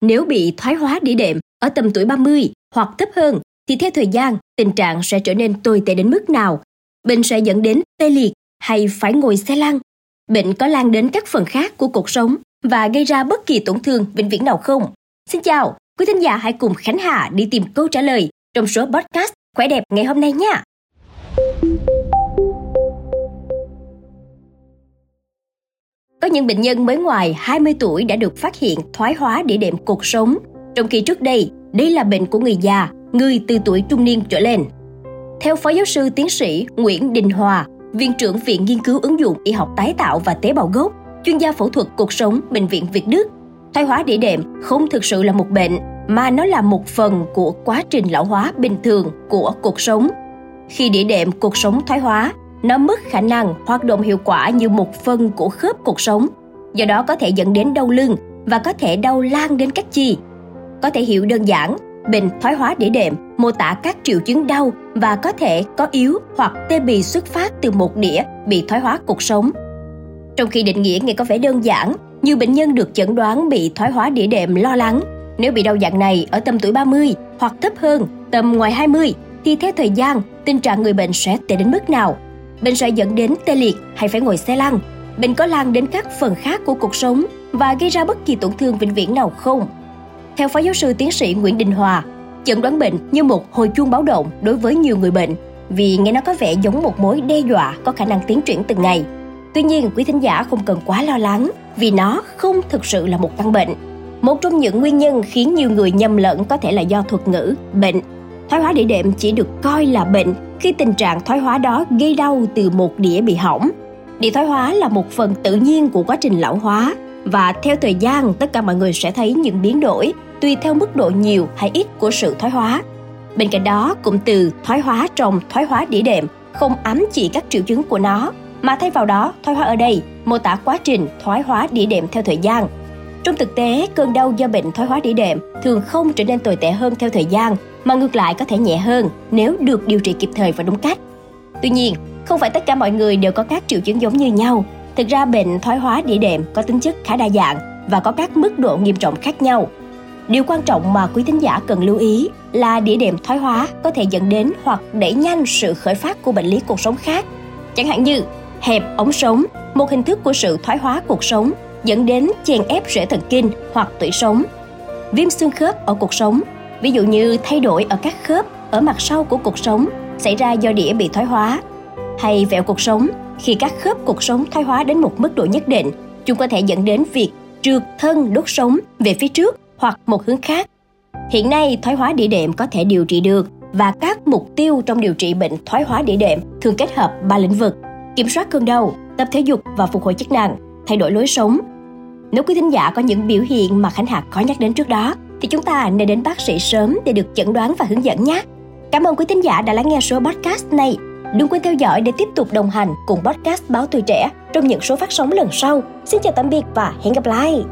Nếu bị thoái hóa đĩa đệm ở tầm tuổi 30 hoặc thấp hơn thì theo thời gian tình trạng sẽ trở nên tồi tệ đến mức nào? Bệnh sẽ dẫn đến tê liệt hay phải ngồi xe lăn? Bệnh có lan đến các phần khác của cuộc sống và gây ra bất kỳ tổn thương vĩnh viễn nào không? Xin chào, quý thính giả hãy cùng Khánh Hà đi tìm câu trả lời trong số podcast Khỏe đẹp ngày hôm nay nha. Có những bệnh nhân mới ngoài 20 tuổi đã được phát hiện thoái hóa đĩa đệm cuộc sống, trong khi trước đây đây là bệnh của người già, người từ tuổi trung niên trở lên. Theo Phó Giáo sư Tiến sĩ Nguyễn Đình Hòa, Viện trưởng Viện Nghiên cứu ứng dụng y học tái tạo và tế bào gốc, chuyên gia phẫu thuật cuộc sống Bệnh viện Việt Đức, thoái hóa đĩa đệm không thực sự là một bệnh mà nó là một phần của quá trình lão hóa bình thường của cuộc sống. Khi đĩa đệm cuộc sống thoái hóa, nó mất khả năng hoạt động hiệu quả như một phần của khớp cuộc sống, do đó có thể dẫn đến đau lưng và có thể đau lan đến các chi. Có thể hiểu đơn giản, bệnh thoái hóa đĩa đệm mô tả các triệu chứng đau và có thể có yếu hoặc tê bì xuất phát từ một đĩa bị thoái hóa cuộc sống. Trong khi định nghĩa nghe có vẻ đơn giản, nhiều bệnh nhân được chẩn đoán bị thoái hóa đĩa đệm lo lắng. Nếu bị đau dạng này ở tầm tuổi 30 hoặc thấp hơn, tầm ngoài 20, thì theo thời gian, tình trạng người bệnh sẽ tệ đến mức nào? Bệnh sẽ dẫn đến tê liệt hay phải ngồi xe lăn? Bệnh có lan đến các phần khác của cuộc sống và gây ra bất kỳ tổn thương vĩnh viễn nào không? Theo Phó Giáo sư Tiến sĩ Nguyễn Đình Hòa, chẩn đoán bệnh như một hồi chuông báo động đối với nhiều người bệnh vì nghe nó có vẻ giống một mối đe dọa có khả năng tiến triển từng ngày. Tuy nhiên, quý thính giả không cần quá lo lắng vì nó không thực sự là một căn bệnh. Một trong những nguyên nhân khiến nhiều người nhầm lẫn có thể là do thuật ngữ bệnh. Thoái hóa đĩa đệm chỉ được coi là bệnh khi tình trạng thoái hóa đó gây đau từ một đĩa bị hỏng. Đĩa thoái hóa là một phần tự nhiên của quá trình lão hóa và theo thời gian tất cả mọi người sẽ thấy những biến đổi tùy theo mức độ nhiều hay ít của sự thoái hóa. Bên cạnh đó, cụm từ thoái hóa trong thoái hóa đĩa đệm không ám chỉ các triệu chứng của nó, mà thay vào đó, thoái hóa ở đây mô tả quá trình thoái hóa đĩa đệm theo thời gian. Trong thực tế, cơn đau do bệnh thoái hóa đĩa đệm thường không trở nên tồi tệ hơn theo thời gian, mà ngược lại có thể nhẹ hơn nếu được điều trị kịp thời và đúng cách. Tuy nhiên, không phải tất cả mọi người đều có các triệu chứng giống như nhau. Thực ra bệnh thoái hóa đĩa đệm có tính chất khá đa dạng và có các mức độ nghiêm trọng khác nhau. Điều quan trọng mà quý thính giả cần lưu ý là đĩa đệm thoái hóa có thể dẫn đến hoặc đẩy nhanh sự khởi phát của bệnh lý cuộc sống khác. Chẳng hạn như hẹp ống sống, một hình thức của sự thoái hóa cuộc sống dẫn đến chèn ép rễ thần kinh hoặc tủy sống. Viêm xương khớp ở cuộc sống, ví dụ như thay đổi ở các khớp ở mặt sau của cuộc sống xảy ra do đĩa bị thoái hóa, hay vẹo cuộc sống khi các khớp cuộc sống thoái hóa đến một mức độ nhất định, chúng có thể dẫn đến việc trượt thân đốt sống về phía trước hoặc một hướng khác. Hiện nay, thoái hóa đĩa đệm có thể điều trị được và các mục tiêu trong điều trị bệnh thoái hóa đĩa đệm thường kết hợp ba lĩnh vực: kiểm soát cơn đau, tập thể dục và phục hồi chức năng, thay đổi lối sống. Nếu quý thính giả có những biểu hiện mà Khánh Hạc có nhắc đến trước đó, thì chúng ta nên đến bác sĩ sớm để được chẩn đoán và hướng dẫn nhé. Cảm ơn quý thính giả đã lắng nghe số podcast này. Đừng quên theo dõi để tiếp tục đồng hành cùng podcast Báo Tuổi Trẻ trong những số phát sóng lần sau. Xin chào tạm biệt và hẹn gặp lại!